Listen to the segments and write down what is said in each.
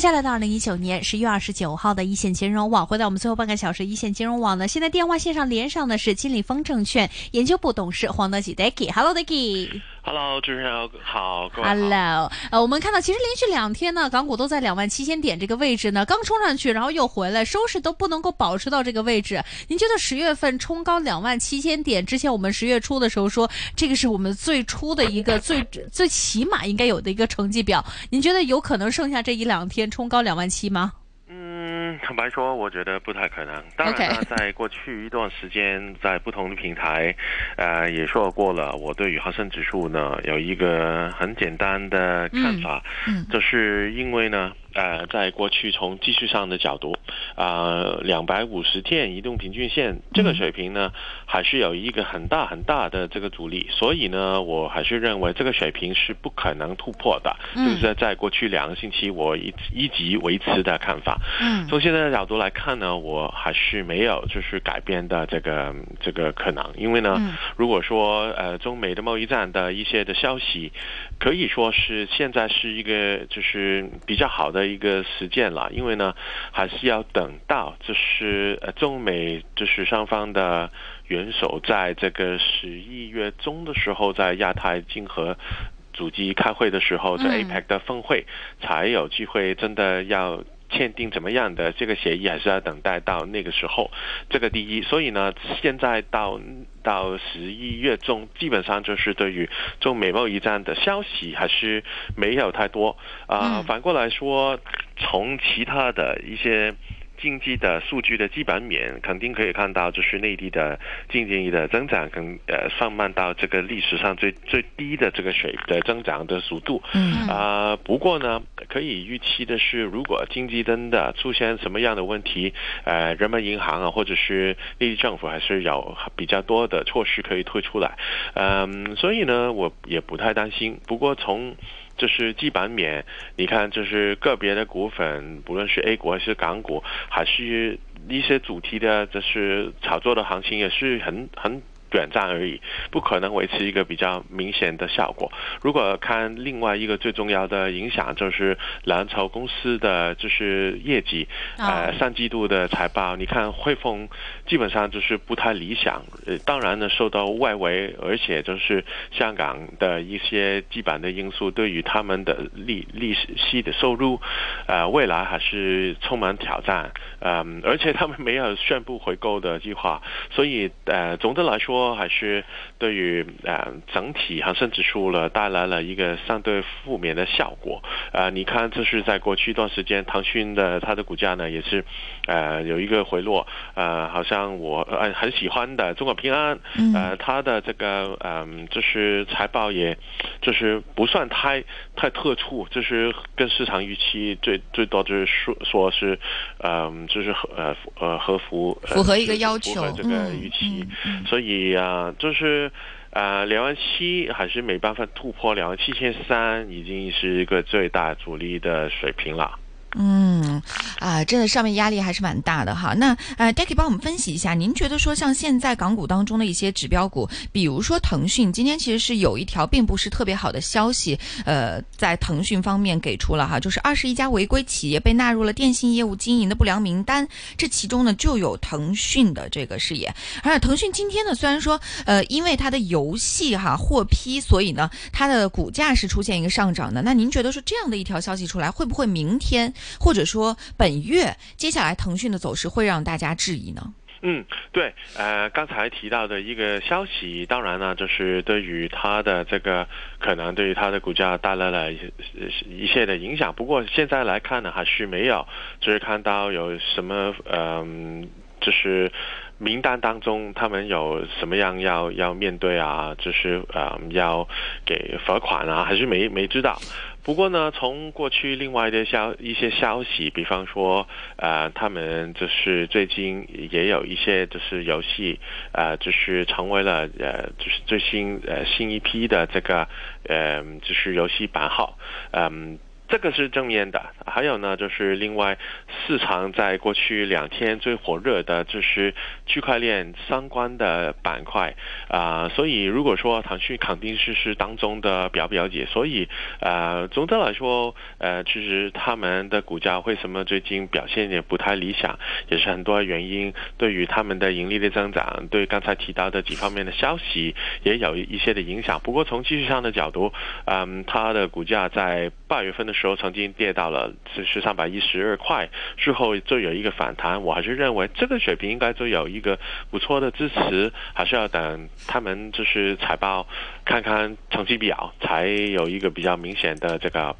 接下来到二零一九年十月二十九号的一线金融网。回到我们最后半个小时，一线金融网呢，现在电话线上连上的是金利丰证券研究部董事黄德喜 Dicky。Hello，。主持人好，各位好。Hello，呃，我们看到其实连续两天呢，港股都在两万七千点这个位置呢，刚冲上去，然后又回来，收市都不能够保持到这个位置。您觉得十月份冲高两万七千点，之前我们十月初的时候说，这个是我们最初的一个最最起码应该有的一个成绩表，您觉得有可能剩下这一两天冲高两万七吗？嗯，坦白说，我觉得不太可能。当然呢，在过去一段时间，在不同的平台，呃，也说过了，我对于恒生指数呢有一个很简单的看法，嗯嗯就是因为呢。呃，在过去从技术上的角度，啊、呃，两百五十天移动平均线这个水平呢，还是有一个很大很大的这个阻力，所以呢，我还是认为这个水平是不可能突破的，嗯。就是在过去两个星期我一一直维持的看法。嗯。从现在的角度来看呢，我还是没有就是改变的这个这个可能，因为呢，嗯。如果说呃中美的贸易战的一些的消息，可以说是现在是一个就是比较好的一个实践了，因为呢，还是要等到就是呃中美就是双方的元首在这个十一月中的时候，在亚太经合。组机开会的时候，在嗯 APEC 的峰会、才有机会真的要签订怎么样的这个协议，还是要等待到那个时候。这个第一，所以呢，现在到到十一月中，基本上就是对于中美贸易战的消息还是没有太多啊、嗯反过来说，从其他的一些。经济的数据的基本面肯定可以看到，就是内地的经济的增长，跟呃放慢到这个历史上最最低的这个水的增长的速度。嗯啊、不过呢，可以预期的是，如果经济真的出现什么样的问题，呃，人民银行啊，或者是内地政府还是有比较多的措施可以推出来。嗯，所以呢，我也不太担心。不过从就是基本面，你看，就是个别的股份，不论是 A 股还是港股，还是一些主题的，就是炒作的行情，也是很很。短暂而已，不可能维持一个比较明显的效果。如果看另外一个最重要的影响，就是蓝筹公司的就是业绩，呃，上季度的财报，你看汇丰基本上就是不太理想。呃，当然呢，受到外围，而且就是香港的一些基本的因素，对于他们的利利息的收入，呃，未来还是充满挑战。嗯，而且他们没有宣布回购的计划，所以呃，总的来说。还是对于呃整体恒生指数了带来了一个相对负面的效果。呃，你看，这是在过去一段时间，腾讯的它的股价呢也是呃有一个回落。呃，好像我呃很喜欢的中国平安，呃，它的这个嗯、呃、就是财报也就是不算太太特殊，就是跟市场预期最最多就是说说是嗯、就是呃呃合符符合一个要求，符合这个预期，所以。啊，就是呃，两万七还是没办法突破两万七千三，已经是一个最大阻力的水平了。嗯，啊，真的上面压力还是蛮大的哈。那呃 d a c k y 帮我们分析一下，您觉得说像现在港股当中的一些指标股，比如说腾讯，今天其实是有一条并不是特别好的消息，呃，在腾讯方面给出了哈，就是二十一家违规企业被纳入了电信业务经营的不良名单，这其中呢就有腾讯的这个事业。而且腾讯今天呢，虽然说呃因为它的游戏哈获批，所以呢它的股价是出现一个上涨的。那您觉得说这样的一条消息出来，会不会明天？或者说本月接下来腾讯的走势会让大家质疑呢？嗯，对，呃，刚才提到的一个消息，当然呢，就是对于它的这个可能对于它的股价带来了一一些的影响。不过现在来看呢，还是没有，就是看到有什么，嗯、就是。名单当中，他们有什么样要要面对啊？就是呃要给罚款啊，还是没没知道。不过呢，从过去另外的消一些消息，比方说，呃，他们就是最近也有一些就是游戏，呃，就是成为了呃，就是最新呃新一批的这个呃，就是游戏版号，嗯。这个是正面的，还有呢，就是另外市场在过去两天最火热的就是区块链相关的板块啊，所以如果说腾讯肯定是是当中的表表姐，所以呃，总的来说，呃，其实他们的股价为什么最近表现也不太理想，也是很多原因，对于他们的盈利的增长，对刚才提到的几方面的消息也有一些的影响。不过从技术上的角度，嗯，它的股价在八月份的时候曾经跌到了是三百一十二块，之后就有一个反弹。我还是认为这个水平应该就有一个不错的支持，还是要等他们就是财报看看成绩表，才有一个比较明显的这个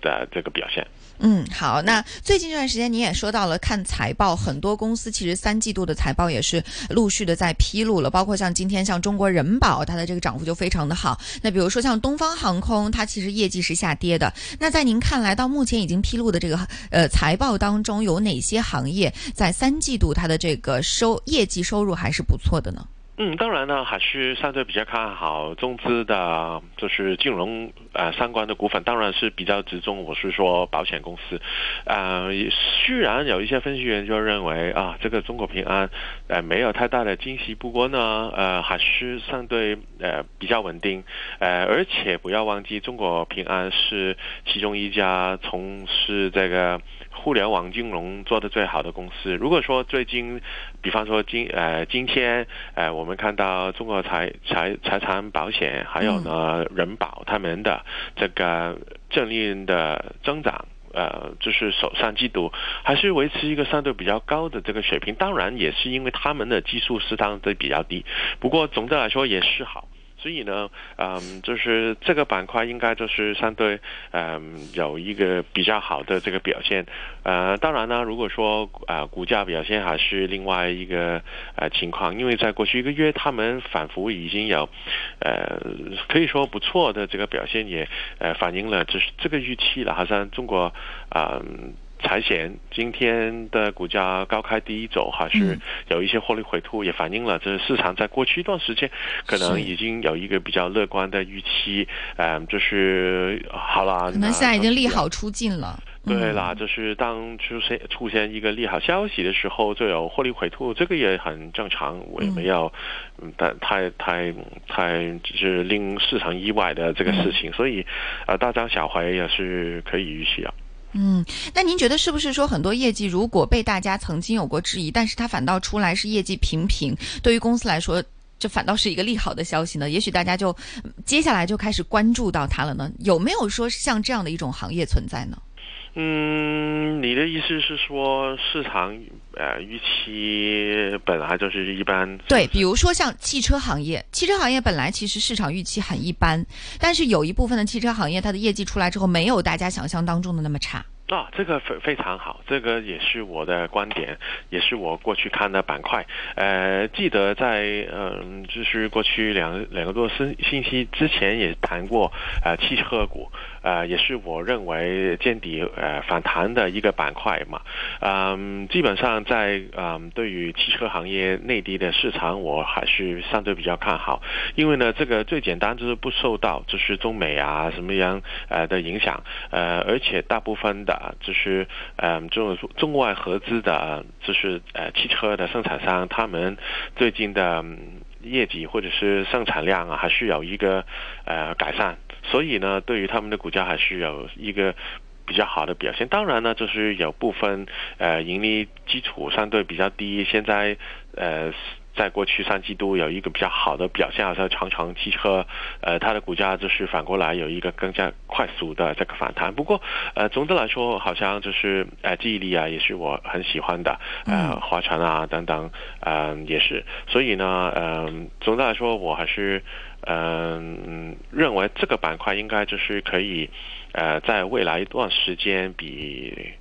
的这个表现。嗯，好。那最近这段时间，你也说到了看财报，很多公司其实三季度的财报也是陆续的在披露了，包括像今天像中国人保，它的这个涨幅就非常的好。那比如说像东方航空，它其实业绩是下跌的。那在您看来，到目前已经披露的这个呃财报当中，有哪些行业在三季度它的这个收业绩收入还是不错的呢？嗯，当然呢，还是相对比较看好中资的，就是金融呃相关的股份，当然是比较集中。我是说保险公司，呃，虽然有一些分析员就认为啊，这个中国平安呃没有太大的惊喜，不过呢，呃，还是相对呃比较稳定，呃，而且不要忘记，中国平安是其中一家从事这个。互联网金融做的最好的公司。如果说最近，比方说今呃今天呃我们看到中国财财财产保险还有呢人保他们的这个正利润的增长，呃就是首三季度还是维持一个相对比较高的这个水平。当然也是因为他们的基数适当的比较低，不过总的来说也是好。所以呢，嗯，就是这个板块应该就是相对，嗯，有一个比较好的这个表现。呃，当然呢，如果说啊，股价表现还是另外一个呃情况，因为在过去一个月，他们反复已经有，呃，可以说不错的这个表现，也呃反映了就是这个预期了，好像中国啊。财险今天的股价高开低走，还是有一些获利回吐，也反映了这市场在过去一段时间可能已经有一个比较乐观的预期。嗯，就是好了，可能现在已经利好出尽了。对啦，就是当出现出现一个利好消息的时候，就有获利回吐，这个也很正常，我也没有嗯，但太太太就是令市场意外的这个事情，所以呃，大张小回也是可以预期啊。嗯，那您觉得是不是说很多业绩如果被大家曾经有过质疑，但是它反倒出来是业绩平平，对于公司来说，这反倒是一个利好的消息呢？也许大家就接下来就开始关注到它了呢？有没有说像这样的一种行业存在呢？嗯，你的意思是说市场呃预期本来就是一般？对，比如说像汽车行业，汽车行业本来其实市场预期很一般，但是有一部分的汽车行业它的业绩出来之后，没有大家想象当中的那么差。啊，这个非非常好，这个也是我的观点，也是我过去看的板块。呃，记得在嗯，就是过去两两个多星星期之前也谈过，呃，汽车股，呃，也是我认为见底呃反弹的一个板块嘛。嗯，基本上在嗯，对于汽车行业内地的市场，我还是相对比较看好，因为呢，这个最简单就是不受到就是中美啊什么样呃的影响，呃，而且大部分的。就是嗯，中中外合资的，就是呃，汽车的生产商，他们最近的业绩或者是生产量啊，还是有一个呃改善，所以呢，对于他们的股价还是有一个比较好的表现。当然呢，就是有部分呃盈利基础相对比较低，现在呃。在过去三季度有一个比较好的表现，好像长城汽车，呃，它的股价就是反过来有一个更加快速的这个反弹。不过，呃，总的来说，好像就是呃，记忆力啊，也是我很喜欢的，呃，华晨啊等等，嗯，也是。所以呢，嗯，总的来说，我还是嗯认为这个板块应该就是可以，呃，在未来一段时间比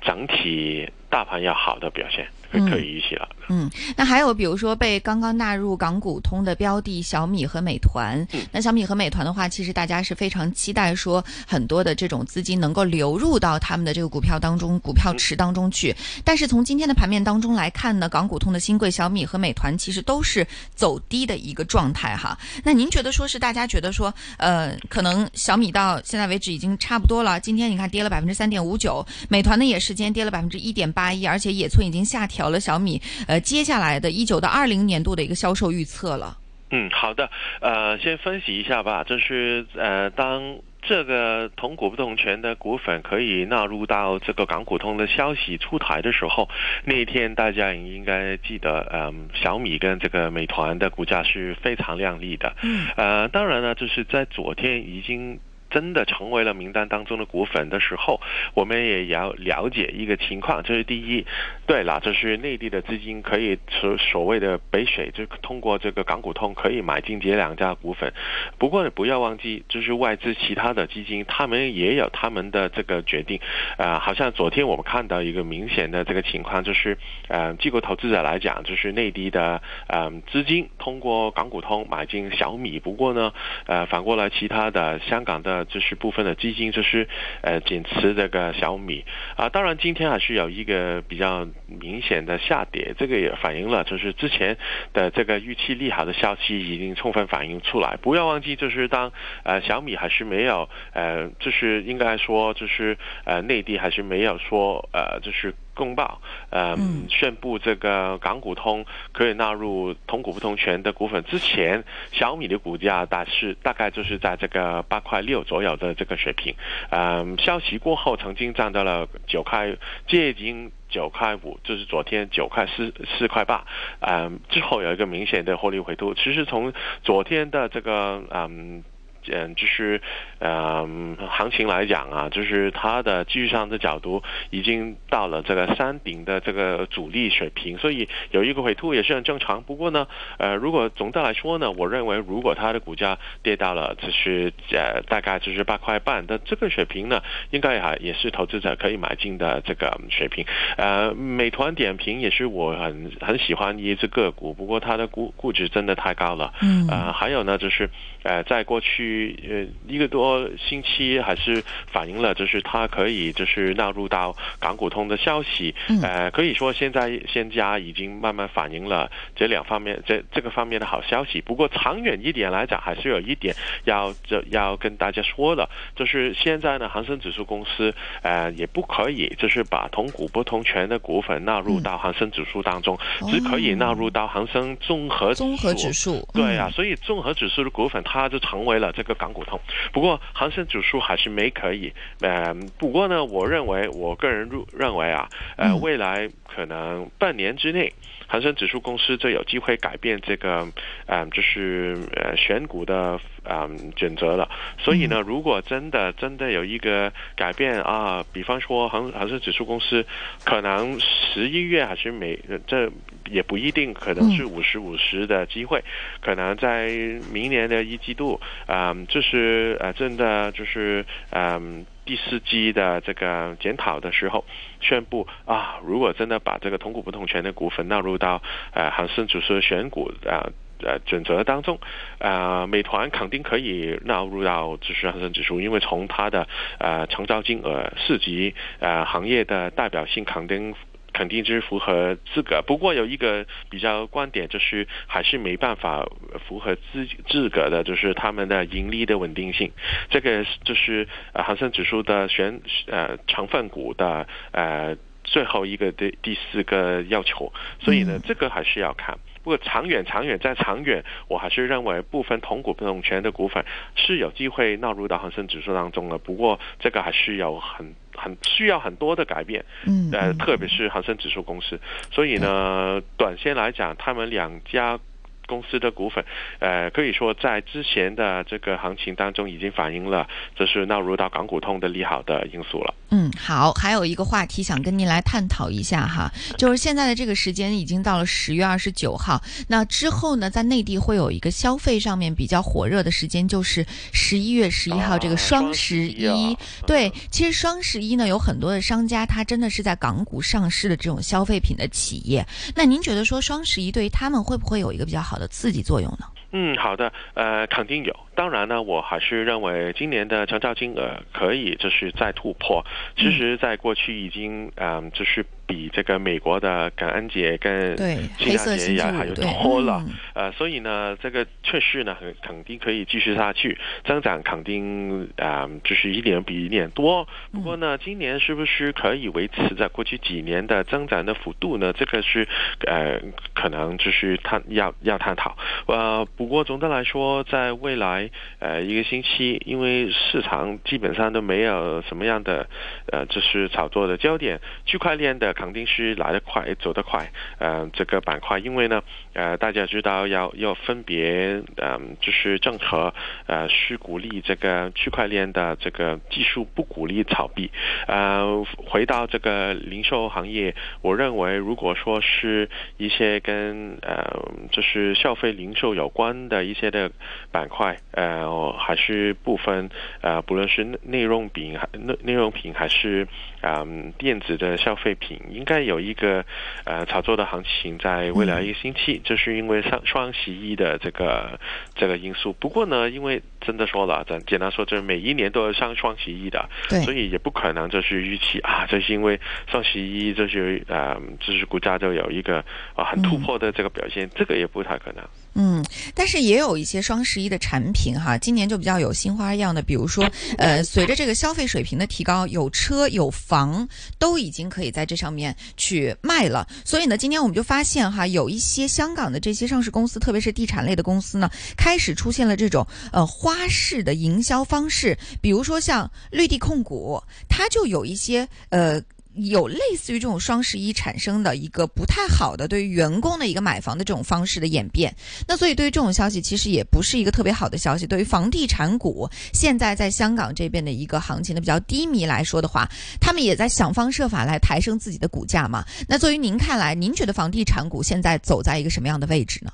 整体大盘要好的表现。可可以一起了。嗯，那还有比如说被刚刚纳入港股通的标的小米和美团，嗯那小米和美团的话，其实大家是非常期待说很多的这种资金能够流入到他们的这个股票当中、股票池当中去。但是从今天的盘面当中来看呢，港股通的新贵小米和美团其实都是走低的一个状态哈。那您觉得说是大家觉得说，呃，可能小米到现在为止已经差不多了，今天你看跌了百分之三点五九，美团呢也是今天跌了百分之一点八一，而且野村已经下调了小米呃接下来的一九到二零年度的一个销售预测了。嗯，好的，呃，先分析一下吧，就是呃，当这个同股不同权的股份可以纳入到这个港股通的消息出台的时候，那一天大家也应该记得，嗯、小米跟这个美团的股价是非常亮丽的，嗯呃，当然呢，就是在昨天已经。真的成为了名单当中的股份的时候，我们也要了解一个情况，这是第一。对了，这是内地的资金可以所所谓的北水，就通过这个港股通可以买进这两家股份。不过，不要忘记，就是外资其他的基金，他们也有他们的这个决定。呃，好像昨天我们看到一个明显的这个情况，就是呃，机构投资者来讲，就是内地的呃资金通过港股通买进小米。不过呢，呃，反过来其他的香港的就是部分的基金就是呃减持这个小米啊、当然今天还是有一个比较明显的下跌，这个也反映了就是之前的这个预期利好的消息已经充分反映出来。不要忘记，就是当呃小米还是没有呃，就是应该说就是呃内地还是没有说呃就是。公报，呃，嗯宣布这个港股通可以纳入同股不同权的股份之前，小米的股价大是大概就是在这个八块六左右的这个水平。嗯，消息过后曾经站到了九块，接近九块五，就是昨天九块四四块八。嗯，之后有一个明显的获利回吐。其实从昨天的这个嗯。嗯，就是，嗯，行情来讲啊，就是它的技术上的角度已经到了这个山顶的这个阻力水平，所以有一个回吐也是很正常。不过呢，呃，如果总的来说呢，我认为如果它的股价跌到了就是呃大概就是八块半的这个水平呢，应该还也是投资者可以买进的这个水平。呃，美团点评也是我很很喜欢一只个股，不过它的估估值真的太高了。嗯呃，还有呢，就是呃，在过去呃一个多星期，还是反映了就是它可以就是纳入到港股通的消息。嗯。呃，可以说现在现家已经慢慢反映了这两方面这这个方面的好消息。不过长远一点来讲，还是有一点要这要跟大家说的，就是现在呢，恒生指数公司呃也不可以就是把同股不同权的股份纳入到恒生指数当中，只可以纳入到恒生综合哦综合指数，对啊，嗯所以综合指数的股份它就成为了这个港股通。不过恒生指数还是没可以。呃，不过呢，我认为我个人入认为啊，呃，嗯未来可能半年之内。恒生指数公司就有机会改变这个，嗯、就是呃选股的嗯准则了。所以呢，如果真的真的有一个改变啊，比方说恒恒生指数公司可能十一月还是每这也不一定，可能是五十五十的机会，可能在明年的一季度，嗯，就是呃真的就是嗯。第四季的这个检讨的时候，宣布啊，如果真的把这个同股不同权的股份纳入到呃恒生指数选股呃呃准则当中，呃，美团肯定可以纳入到就是恒生指数，因为从它的呃成交金额、市级呃行业的代表性肯定。肯定是符合资格，不过有一个比较观点，就是还是没办法符合资资格的，就是他们的盈利的稳定性。这个就是呃恒生指数的选呃成分股的呃最后一个第第四个要求，所以呢，这个还是要看。不过长远，长远再长远，我还是认为部分同股不同权的股份是有机会纳入到恒生指数当中的。不过这个还是有很很需要很多的改变，嗯，呃，嗯特别是恒生指数公司。所以呢，短线来讲，他们两家公司的股份，呃，可以说在之前的这个行情当中已经反映了，这是纳入到港股通的利好的因素了。嗯，好，还有一个话题想跟您来探讨一下哈，就是现在的这个时间已经到了十月二十九号，那之后呢，在内地会有一个消费上面比较火热的时间，就是十一月十一号这个双十一。对，其实双十一呢，有很多的商家，他真的是在港股上市的这种消费品的企业。那您觉得说双十一对于他们会不会有一个比较好的刺激作用呢？嗯，好的，呃，肯定有。当然呢，我还是认为今年的成交金额可以就是再突破。其实，在过去已经嗯，就是比这个美国的感恩节跟对清黑色明节星期五也还有对多了。嗯呃，所以呢，这个确实呢，很肯定可以继续下去，增长肯定啊、就是一年比一年多。不过呢，今年是不是可以维持在过去几年的增长的幅度呢？这个是呃，可能就是探要要探讨。呃，不过总的来说，在未来呃一个星期，因为市场基本上都没有什么样的呃，就是炒作的焦点，区块链的肯定是来得快，走得快。呃，这个板块，因为呢，呃，大家知道要要分别，嗯、就是政策呃是鼓励这个区块链的这个技术，不鼓励炒币。呃，回到这个零售行业，我认为如果说是一些跟呃就是消费零售有关的一些的板块，呃，还是部分呃，不论是内内容品内内容品还是嗯、电子的消费品，应该有一个呃炒作的行情在未来一个星期，这是因为上双十一的这个这个因素。不过呢，因为真的说了，咱简单说，就是每一年都要上双十一的，所以也不可能就是预期啊，这是因为双十一，就是呃，就是股价就有一个啊很突破的这个表现，这个也不太可能。嗯，但是也有一些双十一的产品哈，今年就比较有新花样的，比如说，呃，随着这个消费水平的提高，有车有房都已经可以在这上面去卖了。所以呢，今天我们就发现哈，有一些香港的这些上市公司，特别是地产类的公司呢，开始出现了这种呃花式的营销方式，比如说像绿地控股，它就有一些呃。有类似于这种双十一产生的一个不太好的对于员工的一个买房的这种方式的演变，那所以对于这种消息其实也不是一个特别好的消息。对于房地产股现在在香港这边的一个行情的比较低迷来说的话，他们也在想方设法来抬升自己的股价嘛。那作为您看来，您觉得房地产股现在走在一个什么样的位置呢？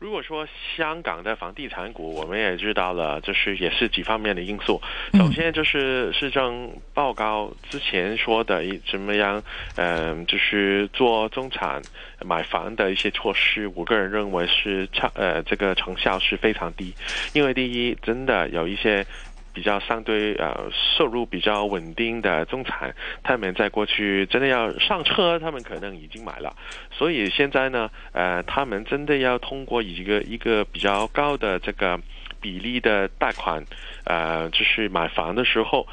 如果说香港的房地产股，我们也知道了，就是也是几方面的因素。嗯首先就是市政报告之前说的一怎么样，嗯、就是做中产买房的一些措施，我个人认为是差呃这个成效是非常低，因为第一，真的有一些。比较相对呃收入比较稳定的中产，他们在过去真的要上车，他们可能已经买了，所以现在呢，呃，他们真的要通过一个一个比较高的这个比例的贷款，呃，就是买房的时候。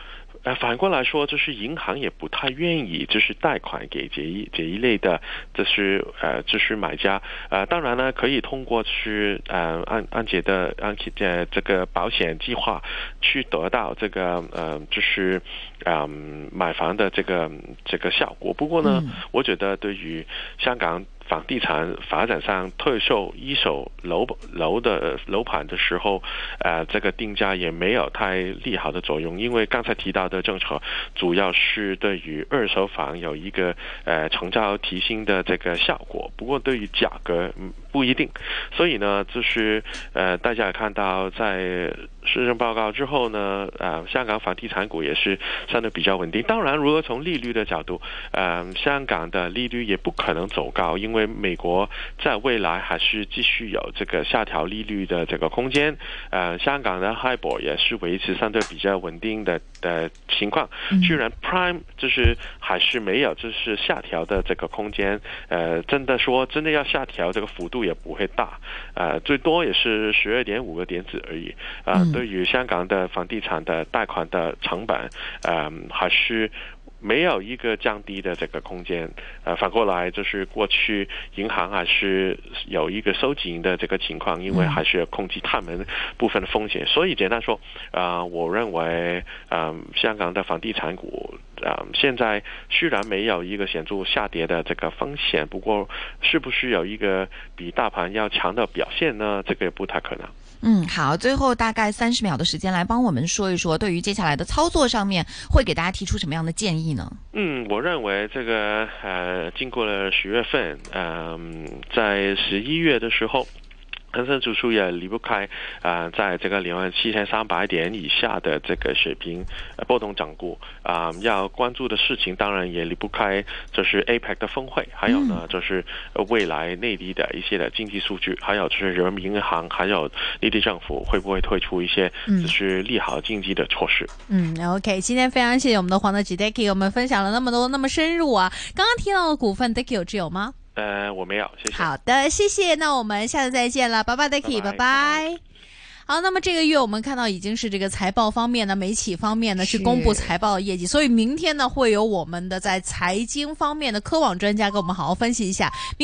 呃，反过来说，就是银行也不太愿意，就是贷款给这一这一类的，就是呃，就是买家。呃，当然呢，可以通过是呃按按揭的按揭呃这个保险计划去得到这个呃就是嗯、买房的这个这个效果。不过呢，嗯我觉得对于香港房地产发展商退售一手楼楼的楼盘的时候，呃，这个定价也没有太利好的作用，因为刚才提到的政策主要是对于二手房有一个呃成交提升的这个效果，不过对于价格嗯不一定，所以呢，就是呃大家也看到在市政报告之后呢，呃，香港房地产股也是相对比较稳定。当然，如果从利率的角度，呃，香港的利率也不可能走高，因为美国在未来还是继续有这个下调利率的这个空间。呃，香港的 HIBOR 也是维持相对比较稳定的的情况。虽然 Prime 就是还是没有就是下调的这个空间，呃，真的说真的要下调这个幅度也不会大，呃，最多也是十二点五个点子而已。呃，嗯对于香港的房地产的贷款的成本，呃，还是。没有一个降低的这个空间，呃，反过来就是过去银行还是有一个收紧的这个情况，因为还是要控制他们部分的风险，所以简单说，啊、我认为，嗯、香港的房地产股呃，现在虽然没有一个显著下跌的这个风险，不过是不是有一个比大盘要强的表现呢？这个也不太可能。嗯，好，最后大概三十秒的时间来帮我们说一说，对于接下来的操作上面，会给大家提出什么样的建议呢？嗯，我认为这个呃，经过了十月份，嗯、在十一月的时候。恒生指数也离不开啊、呃在这个两万七千三百点以下的这个水平呃波动涨股啊、要关注的事情当然也离不开就是 APEC 的峰会，还有呢、就是呃未来内地的一些的经济数据，还有就是人民银行还有内地政府会不会推出一些嗯就是利好经济的措施。嗯，OK，今天非常谢谢我们的黄德吉 Dicky，我们分享了那么多那么深入啊。刚刚提到的股份 Dicky 有持有吗？呃，我没有，谢谢。好的，谢谢。那我们下次再见了，拜拜，Dicky，拜拜拜拜。好，那么这个月我们看到已经是这个财报方面呢，媒体方面呢去是公布财报业绩，所以明天呢会有我们的在财经方面的科网专家给我们好好分析一下。明